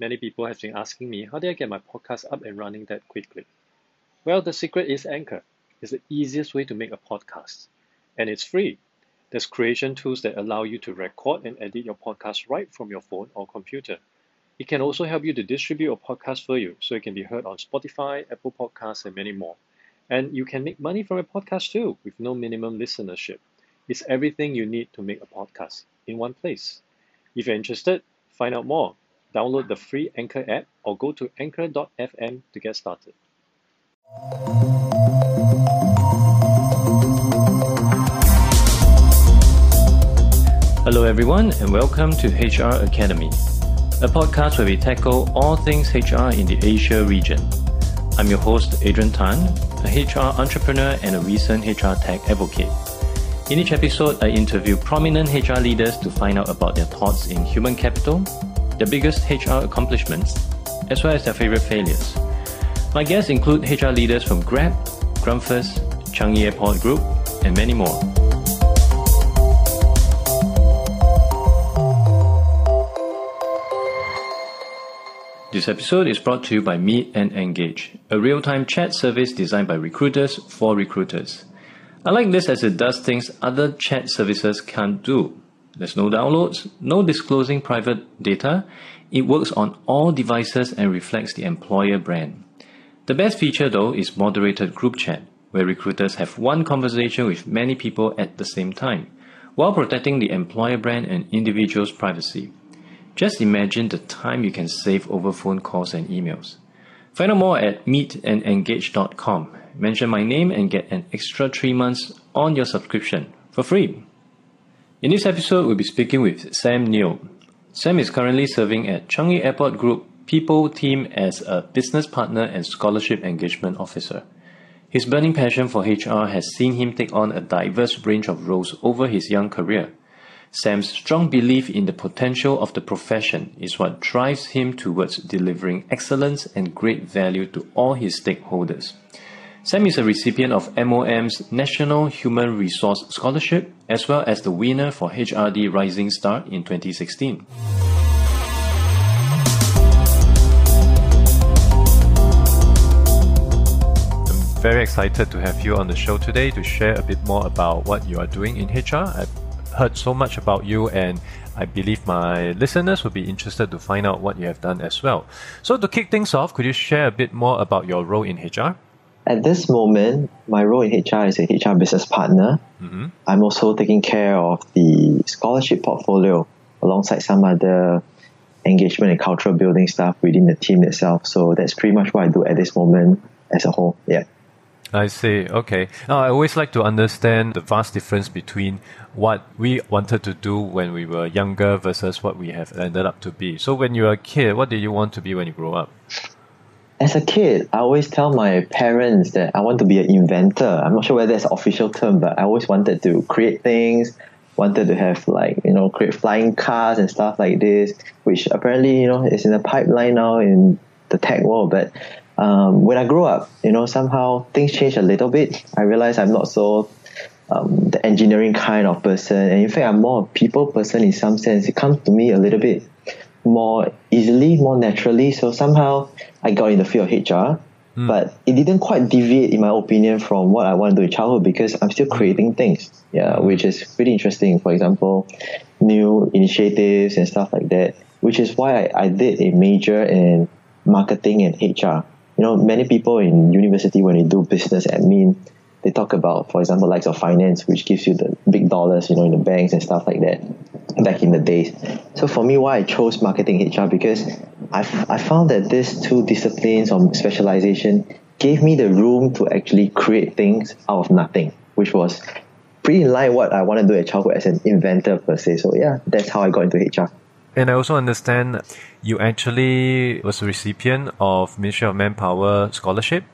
Many people have been asking me how did I get my podcast up and running that quickly? Well, the secret is Anchor. It's the easiest way to make a podcast, and it's free. There's creation tools that allow you to record and edit your podcast right from your phone or computer. It can also help you to distribute your podcast for you so it can be heard on Spotify, Apple Podcasts, and many more. And you can make money from a podcast too with no minimum listenership. It's everything you need to make a podcast in one place. If you're interested, find out more. Download the free Anchor app or go to anchor.fm to get started. Hello, everyone, and welcome to HR Academy, a podcast where we tackle all things HR in the Asia region. I'm your host, Adrian Tan, a HR entrepreneur and a recent HR tech advocate. In each episode, I interview prominent HR leaders to find out about their thoughts in human capital, their biggest HR accomplishments, as well as their favorite failures. My guests include HR leaders from Grab, Grumpfus, Changi Airport Group, and many more. This episode is brought to you by Meet and Engage, a real time chat service designed by recruiters for recruiters. I like this as it does things other chat services can't do. There's no downloads, no disclosing private data. It works on all devices and reflects the employer brand. The best feature though is moderated group chat, where recruiters have one conversation with many people at the same time, while protecting the employer brand and individual's privacy. Just imagine the time you can save over phone calls and emails. Find out more at meetandengage.com. Mention my name and get an extra three months on your subscription for free. In this episode, we'll be speaking with Sam Neo. Sam is currently serving at Changi Airport Group People Team as a business partner and scholarship engagement officer. His burning passion for HR has seen him take on a diverse range of roles over his young career. Sam's strong belief in the potential of the profession is what drives him towards delivering excellence and great value to all his stakeholders. Sam is a recipient of MOM's National Human Resource Scholarship as well as the winner for HRD Rising Star in 2016. I'm very excited to have you on the show today to share a bit more about what you are doing in HR. I've heard so much about you, and I believe my listeners will be interested to find out what you have done as well. So, to kick things off, could you share a bit more about your role in HR? At this moment, my role in HR is a HR business partner. Mm-hmm. I'm also taking care of the scholarship portfolio alongside some other engagement and cultural building stuff within the team itself. So that's pretty much what I do at this moment as a whole. Yeah. I see. Okay. Now, I always like to understand the vast difference between what we wanted to do when we were younger versus what we have ended up to be. So, when you were a kid, what did you want to be when you grow up? As a kid, I always tell my parents that I want to be an inventor. I'm not sure whether that's an official term, but I always wanted to create things, wanted to have like, you know, create flying cars and stuff like this, which apparently, you know, is in the pipeline now in the tech world. But um, when I grew up, you know, somehow things changed a little bit. I realized I'm not so um, the engineering kind of person, and in fact, I'm more a people person in some sense. It comes to me a little bit more easily, more naturally. So somehow I got in the field of HR, mm. but it didn't quite deviate, in my opinion, from what I want to do in childhood because I'm still creating things. Yeah, which is pretty interesting. For example, new initiatives and stuff like that. Which is why I, I did a major in marketing and HR you know, many people in university when they do business admin, they talk about, for example, likes of finance, which gives you the big dollars, you know, in the banks and stuff like that back in the days. So for me, why I chose marketing HR because I, I found that these two disciplines or specialization gave me the room to actually create things out of nothing, which was pretty in line what I want to do at childhood as an inventor per se. So yeah, that's how I got into HR. And I also understand you actually was a recipient of Ministry of Manpower scholarship.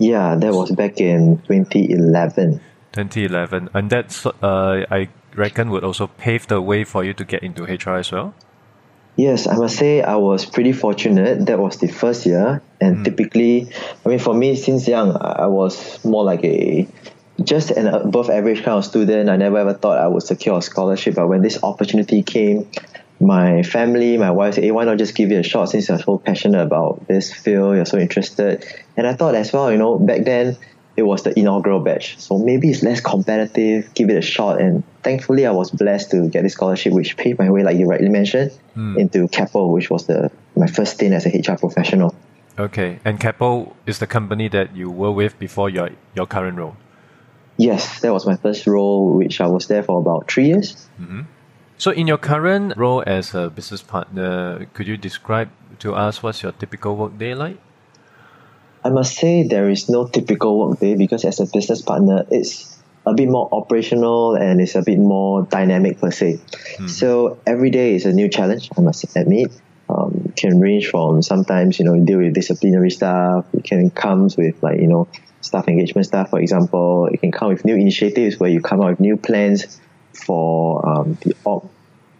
Yeah, that was back in 2011. 2011, and that's uh, I reckon would also pave the way for you to get into HR as well. Yes, I must say I was pretty fortunate. That was the first year, and mm. typically, I mean, for me, since young, I was more like a just an above average kind of student. I never ever thought I would secure a scholarship, but when this opportunity came, my family, my wife said, hey, why not just give it a shot since you're so passionate about this field, you're so interested. And I thought as well, you know, back then it was the inaugural batch. So maybe it's less competitive, give it a shot. And thankfully I was blessed to get this scholarship, which paved my way, like you rightly mentioned, mm. into Keppel, which was the my first stint as a HR professional. Okay. And Keppel is the company that you were with before your your current role? Yes, that was my first role, which I was there for about three years. Mm-hmm. So, in your current role as a business partner, could you describe to us what's your typical work day like? I must say there is no typical work day because as a business partner, it's a bit more operational and it's a bit more dynamic per se. Mm-hmm. So every day is a new challenge. I must admit. Um, can range from sometimes you know you deal with disciplinary stuff. It can comes with like you know staff engagement stuff, for example. It can come with new initiatives where you come up with new plans for um, the org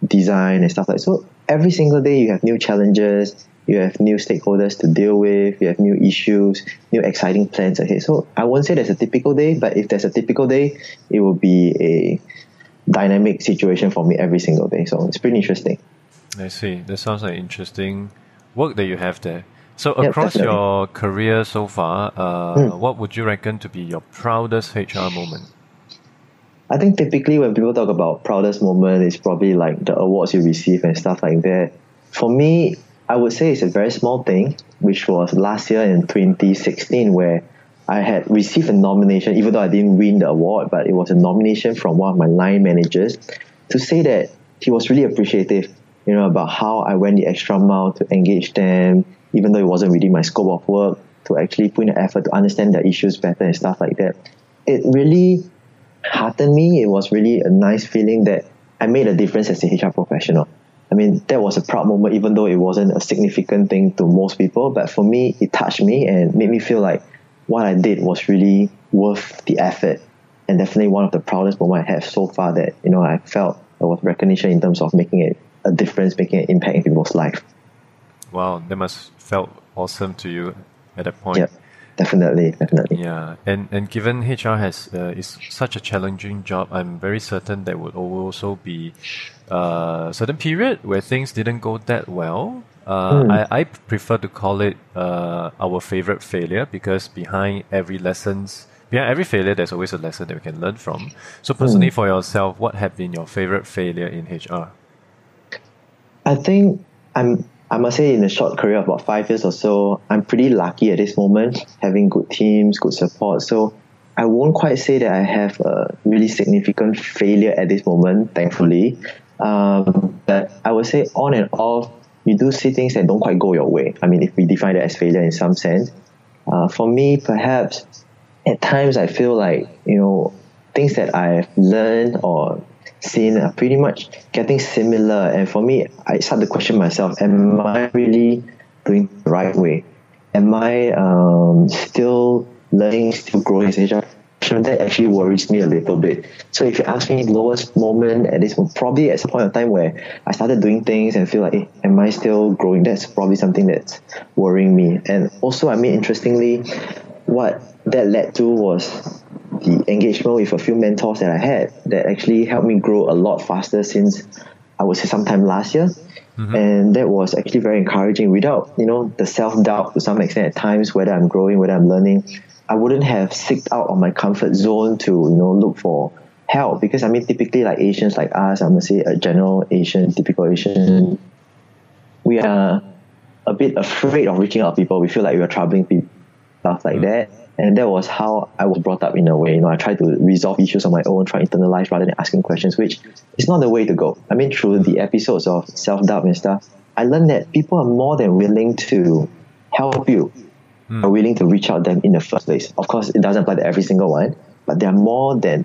design and stuff like that. So every single day you have new challenges, you have new stakeholders to deal with, you have new issues, new exciting plans ahead. So I won't say there's a typical day, but if there's a typical day, it will be a dynamic situation for me every single day. So it's pretty interesting. I see. That sounds like interesting work that you have there. So across yep, your career so far, uh, mm. what would you reckon to be your proudest HR moment? I think typically when people talk about proudest moment, it's probably like the awards you receive and stuff like that. For me, I would say it's a very small thing, which was last year in 2016, where I had received a nomination, even though I didn't win the award, but it was a nomination from one of my line managers to say that he was really appreciative, you know, about how I went the extra mile to engage them, even though it wasn't within my scope of work, to actually put in an effort to understand their issues better and stuff like that. It really heartened me. It was really a nice feeling that I made a difference as a HR professional. I mean, that was a proud moment, even though it wasn't a significant thing to most people. But for me, it touched me and made me feel like what I did was really worth the effort. And definitely one of the proudest moments I have so far that, you know, I felt there was recognition in terms of making it a difference, making an impact in people's life. Wow, that must felt awesome to you at that point. Yep. Definitely, definitely. Yeah, and and given HR has uh, is such a challenging job, I'm very certain there would also be uh, a certain period where things didn't go that well. Uh, mm. I, I prefer to call it uh, our favorite failure because behind every lessons, behind every failure, there's always a lesson that we can learn from. So personally, mm. for yourself, what have been your favorite failure in HR? I think I'm I must say, in a short career of about five years or so, I'm pretty lucky at this moment, having good teams, good support. So I won't quite say that I have a really significant failure at this moment, thankfully. Um, but I would say, on and off, you do see things that don't quite go your way. I mean, if we define that as failure in some sense. Uh, for me, perhaps at times I feel like, you know, things that I've learned or seen are pretty much getting similar. And for me, I start to question myself: Am I really doing the right way? Am I um, still learning, still growing as a HR? That actually worries me a little bit. So if you ask me lowest moment at this probably at some point of time where I started doing things and feel like, hey, am I still growing? That's probably something that's worrying me. And also, I mean, interestingly, what that led to was the engagement with a few mentors that I had that actually helped me grow a lot faster since I would say sometime last year. Mm-hmm. And that was actually very encouraging. Without, you know, the self doubt to some extent at times, whether I'm growing, whether I'm learning, I wouldn't have seeked out of my comfort zone to, you know, look for help. Because I mean typically like Asians like us, I'm gonna say a general Asian, typical Asian, we are a bit afraid of reaching out to people. We feel like we are troubling people, stuff like mm-hmm. that and that was how I was brought up in a way. You know, I tried to resolve issues on my own, try to internalize rather than asking questions, which is not the way to go. I mean, through the episodes of self doubt and stuff, I learned that people are more than willing to help you, mm. are willing to reach out to them in the first place. Of course, it doesn't apply to every single one, but there are more than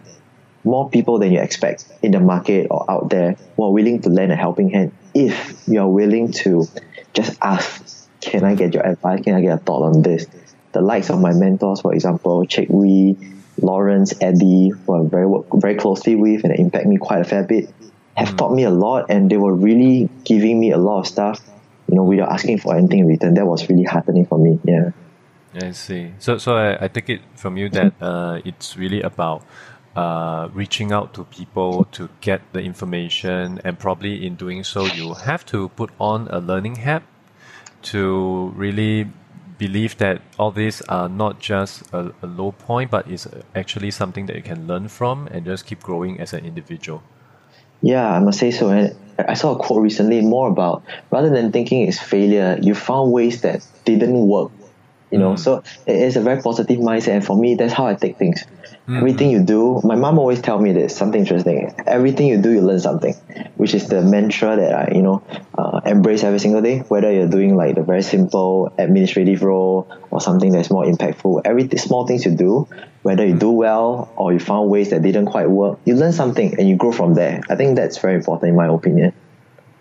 more people than you expect in the market or out there who are willing to lend a helping hand if you are willing to just ask, can I get your advice? Can I get a thought on this? The likes of my mentors, for example, Chick Wee, Lawrence, Eddie, who I very very closely with and impact me quite a fair bit, have mm. taught me a lot, and they were really giving me a lot of stuff, you know, without asking for anything in return. That was really heartening for me. Yeah. I see. So, so I, I take it from you that uh, it's really about uh, reaching out to people to get the information, and probably in doing so, you have to put on a learning hat to really believe that all these are not just a, a low point, but is actually something that you can learn from and just keep growing as an individual. Yeah, I must say so. And I saw a quote recently more about rather than thinking it's failure, you found ways that didn't work. You know, mm. so it is a very positive mindset. And for me, that's how I take things. Mm-hmm. Everything you do, my mom always tell me this something interesting. Everything you do, you learn something, which is the mantra that I, you know, uh, embrace every single day. Whether you're doing like the very simple administrative role or something that's more impactful, every small things you do, whether you do well or you found ways that didn't quite work, you learn something and you grow from there. I think that's very important in my opinion.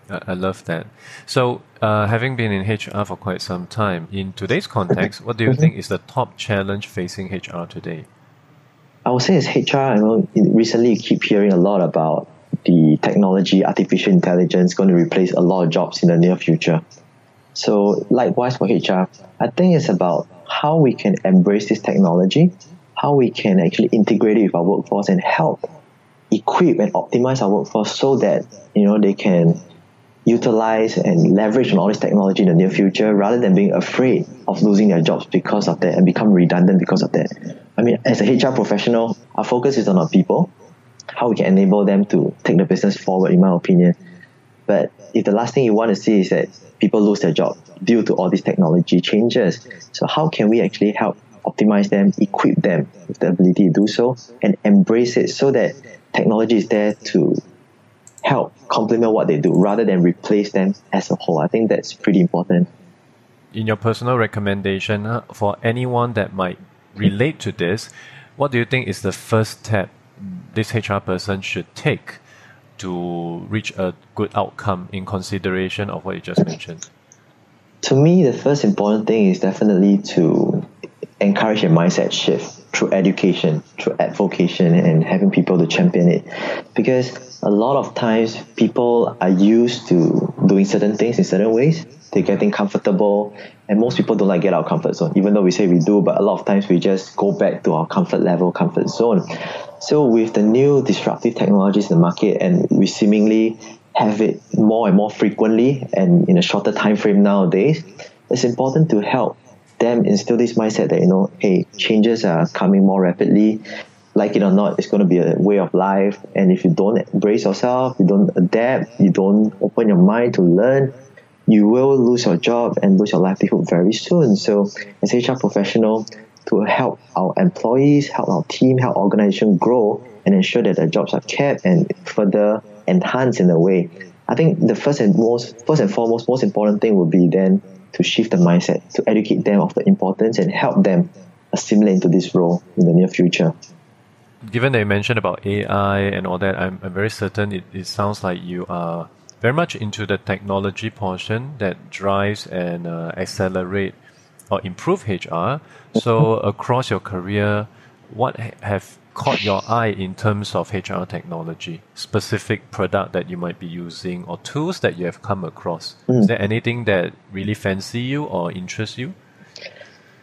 I love that. So, uh, having been in HR for quite some time, in today's context, what do you mm-hmm. think is the top challenge facing HR today? I would say it's HR, I know recently you keep hearing a lot about the technology, artificial intelligence going to replace a lot of jobs in the near future. So likewise for HR, I think it's about how we can embrace this technology, how we can actually integrate it with our workforce and help equip and optimize our workforce so that you know they can utilize and leverage on all this technology in the near future rather than being afraid of losing their jobs because of that and become redundant because of that. I mean, as a HR professional, our focus is on our people, how we can enable them to take the business forward, in my opinion. But if the last thing you want to see is that people lose their job due to all these technology changes, so how can we actually help optimize them, equip them with the ability to do so, and embrace it so that technology is there to help complement what they do rather than replace them as a whole. I think that's pretty important. In your personal recommendation uh, for anyone that might relate to this, what do you think is the first step this HR person should take to reach a good outcome in consideration of what you just mentioned? To me, the first important thing is definitely to encourage a mindset shift through education, through advocacy, and having people to champion it. Because a lot of times people are used to doing certain things in certain ways. They're getting comfortable, and most people don't like get out of comfort zone, even though we say we do, but a lot of times we just go back to our comfort level, comfort zone. So with the new disruptive technologies in the market, and we seemingly have it more and more frequently and in a shorter time frame nowadays, it's important to help them instill this mindset that you know hey changes are coming more rapidly. Like it or not it's going to be a way of life. And if you don't embrace yourself you don't adapt you don't open your mind to learn you will lose your job and lose your livelihood very soon. So as hr professional to help our employees help our team help organization grow and ensure that the jobs are kept and further enhanced in a way i think the first and most first and foremost most important thing would be then to shift the mindset, to educate them of the importance and help them assimilate into this role in the near future. Given that you mentioned about AI and all that, I'm, I'm very certain it, it sounds like you are very much into the technology portion that drives and uh, accelerate or improve HR. So across your career, what have caught your eye in terms of HR technology, specific product that you might be using or tools that you have come across? Mm. Is there anything that really fancy you or interests you?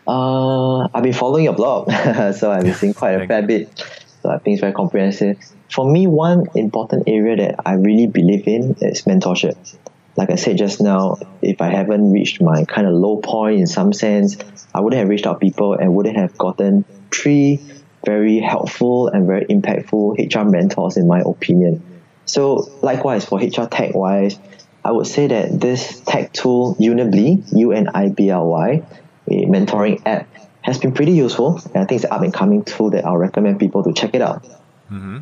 Uh, I've been following your blog, so I've been seeing quite a fair bit. So I think it's very comprehensive. For me, one important area that I really believe in is mentorship. Like I said just now, if I haven't reached my kind of low point in some sense, I wouldn't have reached out people and wouldn't have gotten three very helpful and very impactful HR mentors, in my opinion. So, likewise, for HR tech wise, I would say that this tech tool, Unibly, U N I B L Y, a mentoring app, has been pretty useful. And I think it's an up and coming tool that I'll recommend people to check it out. Mm-hmm.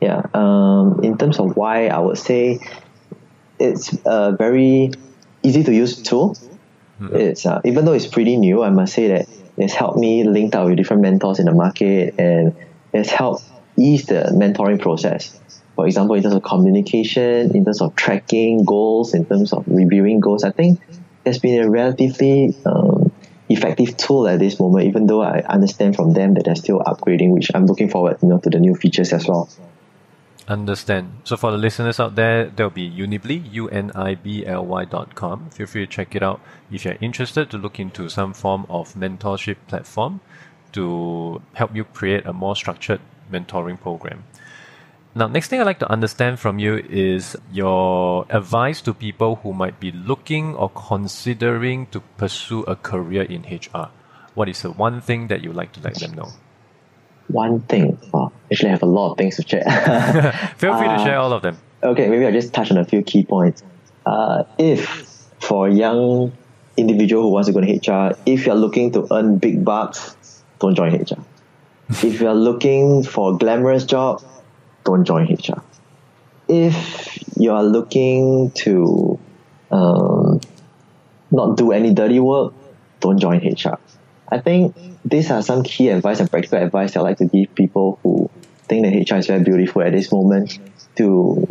Yeah. Um, in terms of why, I would say it's a very easy to use tool. Mm-hmm. It's uh, even though it's pretty new, I must say that it's helped me link up with different mentors in the market and it's helped ease the mentoring process. For example, in terms of communication, in terms of tracking goals, in terms of reviewing goals, I think it's been a relatively um, effective tool at this moment, even though I understand from them that they're still upgrading, which I'm looking forward you know, to the new features as well. Understand. So for the listeners out there, there'll be Unibly, U-N-I-B-L-Y dot com. Feel free to check it out if you're interested to look into some form of mentorship platform to help you create a more structured mentoring program. Now, next thing I'd like to understand from you is your advice to people who might be looking or considering to pursue a career in HR. What is the one thing that you'd like to let them know? One thing. Oh, actually, I have a lot of things to share. Feel free uh, to share all of them. Okay, maybe I'll just touch on a few key points. Uh, if for a young individual who wants to go to HR, if you're looking to earn big bucks, don't join HR. if you're looking for a glamorous job, don't join HR. If you are looking to um, not do any dirty work, don't join HR. I think these are some key advice and practical advice I like to give people who think that HR is very beautiful at this moment to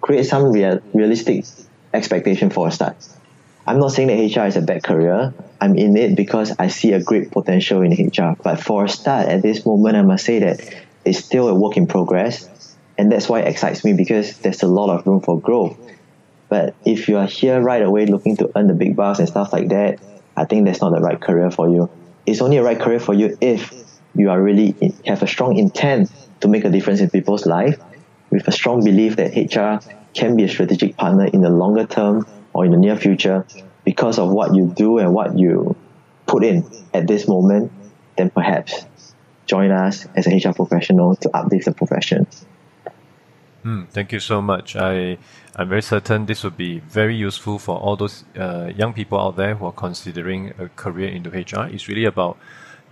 create some real, realistic expectation for a start. I'm not saying that HR is a bad career. I'm in it because I see a great potential in HR. But for a start, at this moment, I must say that it's still a work in progress. And that's why it excites me because there's a lot of room for growth. But if you are here right away looking to earn the big bucks and stuff like that, I think that's not the right career for you. It's only a right career for you if you are really have a strong intent to make a difference in people's life, with a strong belief that HR can be a strategic partner in the longer term or in the near future because of what you do and what you put in at this moment, then perhaps join us as a HR professional to uplift the profession. Mm, thank you so much. I I'm very certain this will be very useful for all those uh, young people out there who are considering a career into HR. It's really about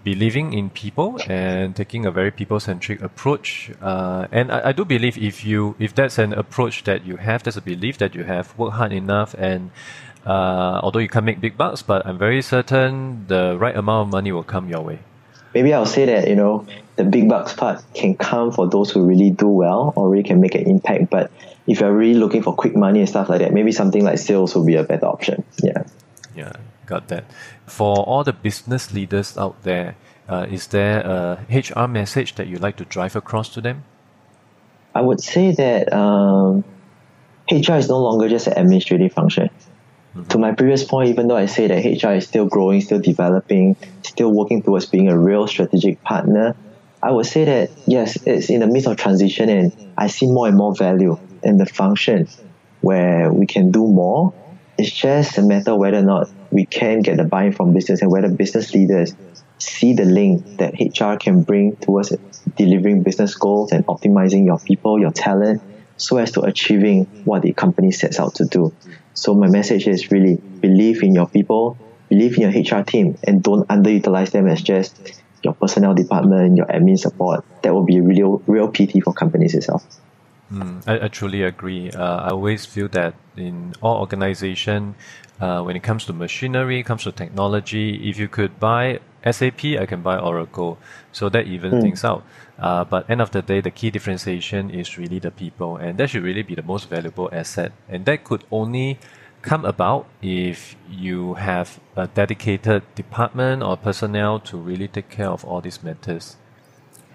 believing in people and taking a very people-centric approach. Uh, and I, I, do believe if you if that's an approach that you have, that's a belief that you have, work hard enough, and uh, although you can't make big bucks, but I'm very certain the right amount of money will come your way maybe I'll say that, you know, the big bucks part can come for those who really do well or really can make an impact. But if you're really looking for quick money and stuff like that, maybe something like sales will be a better option. Yeah. Yeah, got that. For all the business leaders out there, uh, is there a HR message that you'd like to drive across to them? I would say that um, HR is no longer just an administrative function. Mm-hmm. To my previous point, even though I say that HR is still growing, still developing, still working towards being a real strategic partner, I would say that yes, it's in the midst of transition and I see more and more value in the function where we can do more. It's just a matter of whether or not we can get the buy-in from business and whether business leaders see the link that HR can bring towards delivering business goals and optimizing your people, your talent, so as to achieving what the company sets out to do. So my message is really believe in your people, believe in your HR team, and don't underutilize them as just your personnel department, your admin support. That will be a real, real PT for companies itself. Mm, I, I, truly agree. Uh, I always feel that in all organization, uh, when it comes to machinery, comes to technology, if you could buy SAP, I can buy Oracle. So that even mm. things out. Uh, but end of the day, the key differentiation is really the people, and that should really be the most valuable asset. And that could only come about if you have a dedicated department or personnel to really take care of all these matters.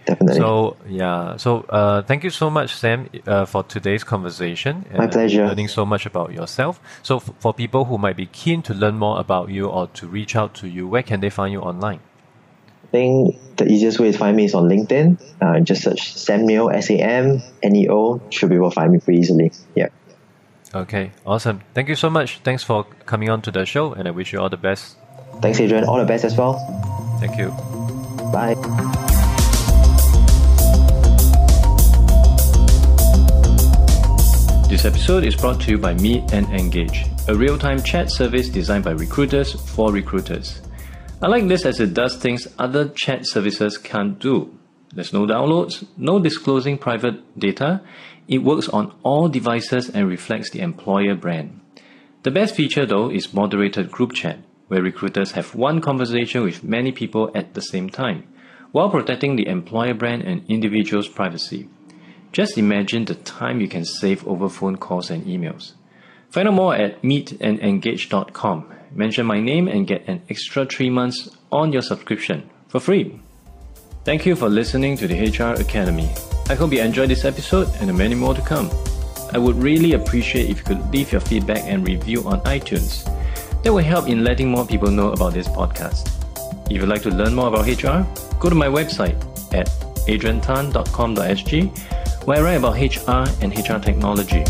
Definitely. So yeah, so uh, thank you so much, Sam, uh, for today's conversation. My pleasure. Learning so much about yourself. So f- for people who might be keen to learn more about you or to reach out to you, where can they find you online? I think the easiest way to find me is on LinkedIn. Uh, just search Sam Neo, S A M N E O, should be able to find me pretty easily. Yeah. Okay, awesome. Thank you so much. Thanks for coming on to the show, and I wish you all the best. Thanks, Adrian. All the best as well. Thank you. Bye. This episode is brought to you by Meet and Engage, a real time chat service designed by recruiters for recruiters. I like this as it does things other chat services can't do. There's no downloads, no disclosing private data. It works on all devices and reflects the employer brand. The best feature though is moderated group chat, where recruiters have one conversation with many people at the same time, while protecting the employer brand and individual's privacy. Just imagine the time you can save over phone calls and emails. Find out more at meetandengage.com mention my name and get an extra three months on your subscription for free. Thank you for listening to the HR Academy. I hope you enjoyed this episode and many more to come. I would really appreciate if you could leave your feedback and review on iTunes. That will help in letting more people know about this podcast. If you'd like to learn more about HR, go to my website at adriantan.com.sg, I write about HR and HR technology.